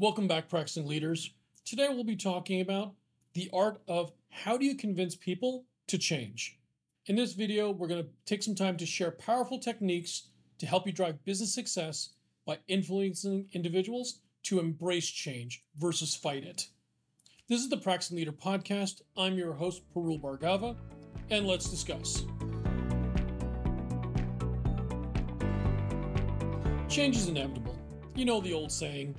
Welcome back, practicing leaders. Today we'll be talking about the art of how do you convince people to change. In this video, we're going to take some time to share powerful techniques to help you drive business success by influencing individuals to embrace change versus fight it. This is the Practicing Leader podcast. I'm your host, Parul Bhargava, and let's discuss. Change is inevitable. You know the old saying,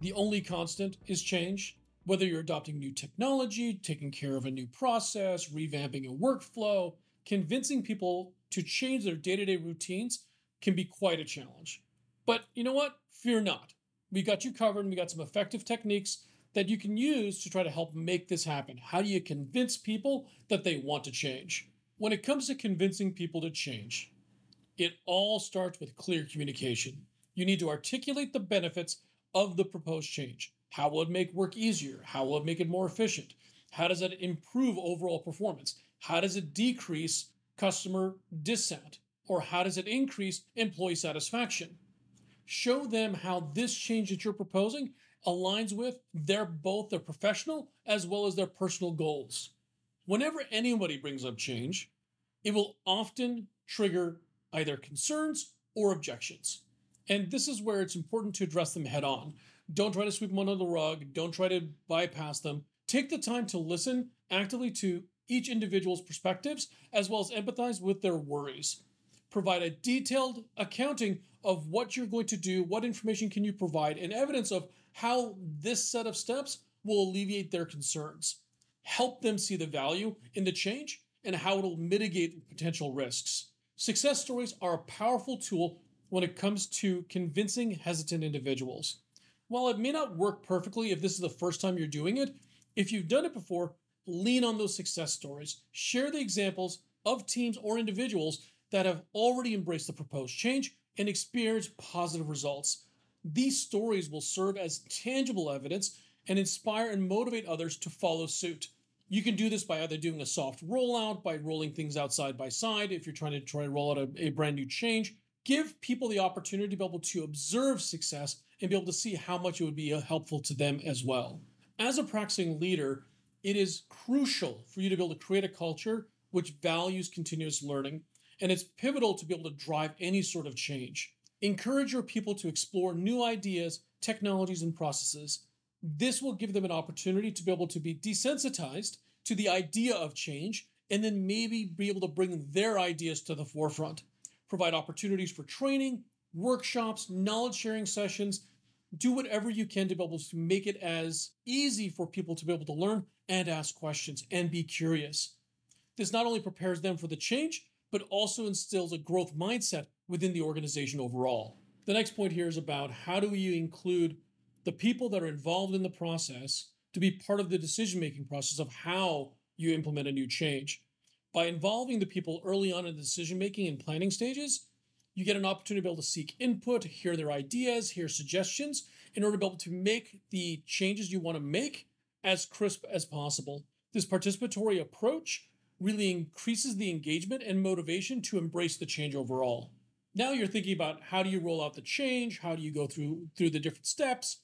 the only constant is change. Whether you're adopting new technology, taking care of a new process, revamping a workflow, convincing people to change their day to day routines can be quite a challenge. But you know what? Fear not. We got you covered and we got some effective techniques that you can use to try to help make this happen. How do you convince people that they want to change? When it comes to convincing people to change, it all starts with clear communication. You need to articulate the benefits of the proposed change. How will it make work easier? How will it make it more efficient? How does it improve overall performance? How does it decrease customer dissent? Or how does it increase employee satisfaction? Show them how this change that you're proposing aligns with their both their professional as well as their personal goals. Whenever anybody brings up change, it will often trigger either concerns or objections. And this is where it's important to address them head on. Don't try to sweep them under the rug, don't try to bypass them. Take the time to listen actively to each individual's perspectives as well as empathize with their worries. Provide a detailed accounting of what you're going to do, what information can you provide, and evidence of how this set of steps will alleviate their concerns. Help them see the value in the change and how it'll mitigate potential risks. Success stories are a powerful tool when it comes to convincing hesitant individuals. While it may not work perfectly if this is the first time you're doing it, if you've done it before, lean on those success stories. Share the examples of teams or individuals that have already embraced the proposed change and experienced positive results. These stories will serve as tangible evidence and inspire and motivate others to follow suit. You can do this by either doing a soft rollout, by rolling things out side by side if you're trying to try to roll out a, a brand new change, give people the opportunity to be able to observe success and be able to see how much it would be uh, helpful to them as well. As a practicing leader, it is crucial for you to be able to create a culture which values continuous learning, and it's pivotal to be able to drive any sort of change. Encourage your people to explore new ideas, technologies, and processes. This will give them an opportunity to be able to be desensitized to the idea of change and then maybe be able to bring their ideas to the forefront provide opportunities for training, workshops, knowledge sharing sessions. Do whatever you can to be able to make it as easy for people to be able to learn and ask questions and be curious. This not only prepares them for the change, but also instills a growth mindset within the organization overall. The next point here is about how do you include the people that are involved in the process to be part of the decision making process of how you implement a new change. By involving the people early on in the decision making and planning stages, you get an opportunity to be able to seek input, hear their ideas, hear suggestions in order to be able to make the changes you want to make as crisp as possible. This participatory approach really increases the engagement and motivation to embrace the change overall. Now you're thinking about how do you roll out the change? How do you go through through the different steps?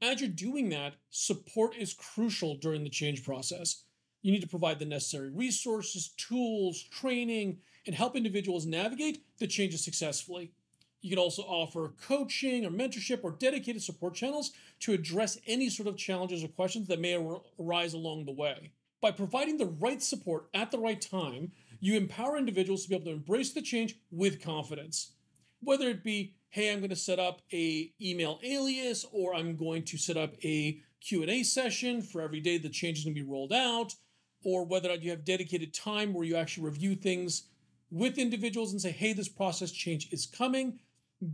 As you're doing that, support is crucial during the change process. You need to provide the necessary resources, tools, training, and help individuals navigate the changes successfully. You can also offer coaching or mentorship or dedicated support channels to address any sort of challenges or questions that may arise along the way. By providing the right support at the right time, you empower individuals to be able to embrace the change with confidence. Whether it be, hey, I'm going to set up a email alias or I'm going to set up a Q&A session for every day the change is going to be rolled out, or whether or not you have dedicated time where you actually review things with individuals and say, hey, this process change is coming,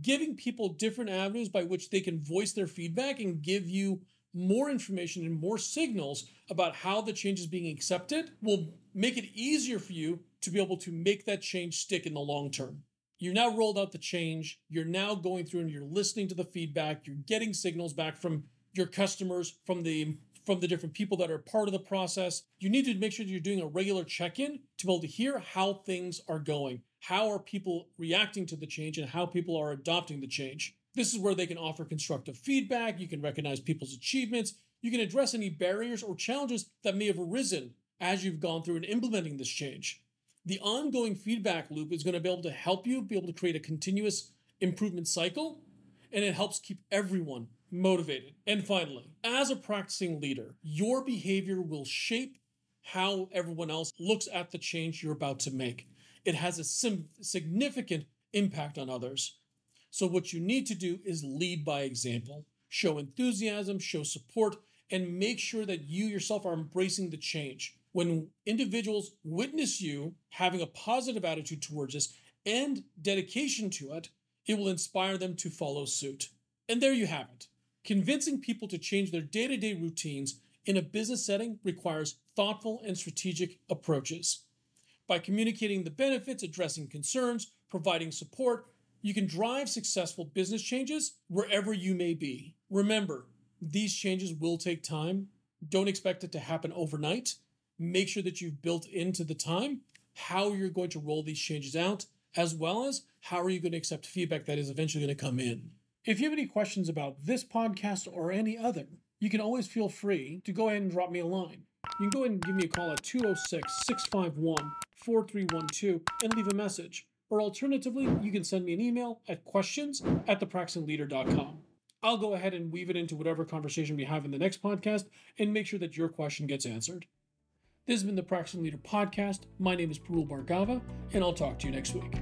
giving people different avenues by which they can voice their feedback and give you more information and more signals about how the change is being accepted will make it easier for you to be able to make that change stick in the long term. You've now rolled out the change. You're now going through and you're listening to the feedback. You're getting signals back from your customers, from the from the different people that are part of the process. You need to make sure that you're doing a regular check in to be able to hear how things are going. How are people reacting to the change and how people are adopting the change? This is where they can offer constructive feedback, you can recognize people's achievements, you can address any barriers or challenges that may have arisen as you've gone through and implementing this change. The ongoing feedback loop is going to be able to help you be able to create a continuous improvement cycle, and it helps keep everyone motivated. And finally, as a practicing leader, your behavior will shape how everyone else looks at the change you're about to make. It has a sim- significant impact on others. So, what you need to do is lead by example, show enthusiasm, show support, and make sure that you yourself are embracing the change. When individuals witness you having a positive attitude towards this and dedication to it, it will inspire them to follow suit. And there you have it. Convincing people to change their day to day routines in a business setting requires thoughtful and strategic approaches. By communicating the benefits, addressing concerns, providing support, you can drive successful business changes wherever you may be. Remember, these changes will take time. Don't expect it to happen overnight. Make sure that you've built into the time how you're going to roll these changes out, as well as how are you going to accept feedback that is eventually going to come in. If you have any questions about this podcast or any other, you can always feel free to go ahead and drop me a line. You can go ahead and give me a call at 206 651 4312 and leave a message. Or alternatively, you can send me an email at questions at thepracticingleader.com. I'll go ahead and weave it into whatever conversation we have in the next podcast and make sure that your question gets answered. This has been the Practicing Leader Podcast. My name is Parul Bhargava, and I'll talk to you next week.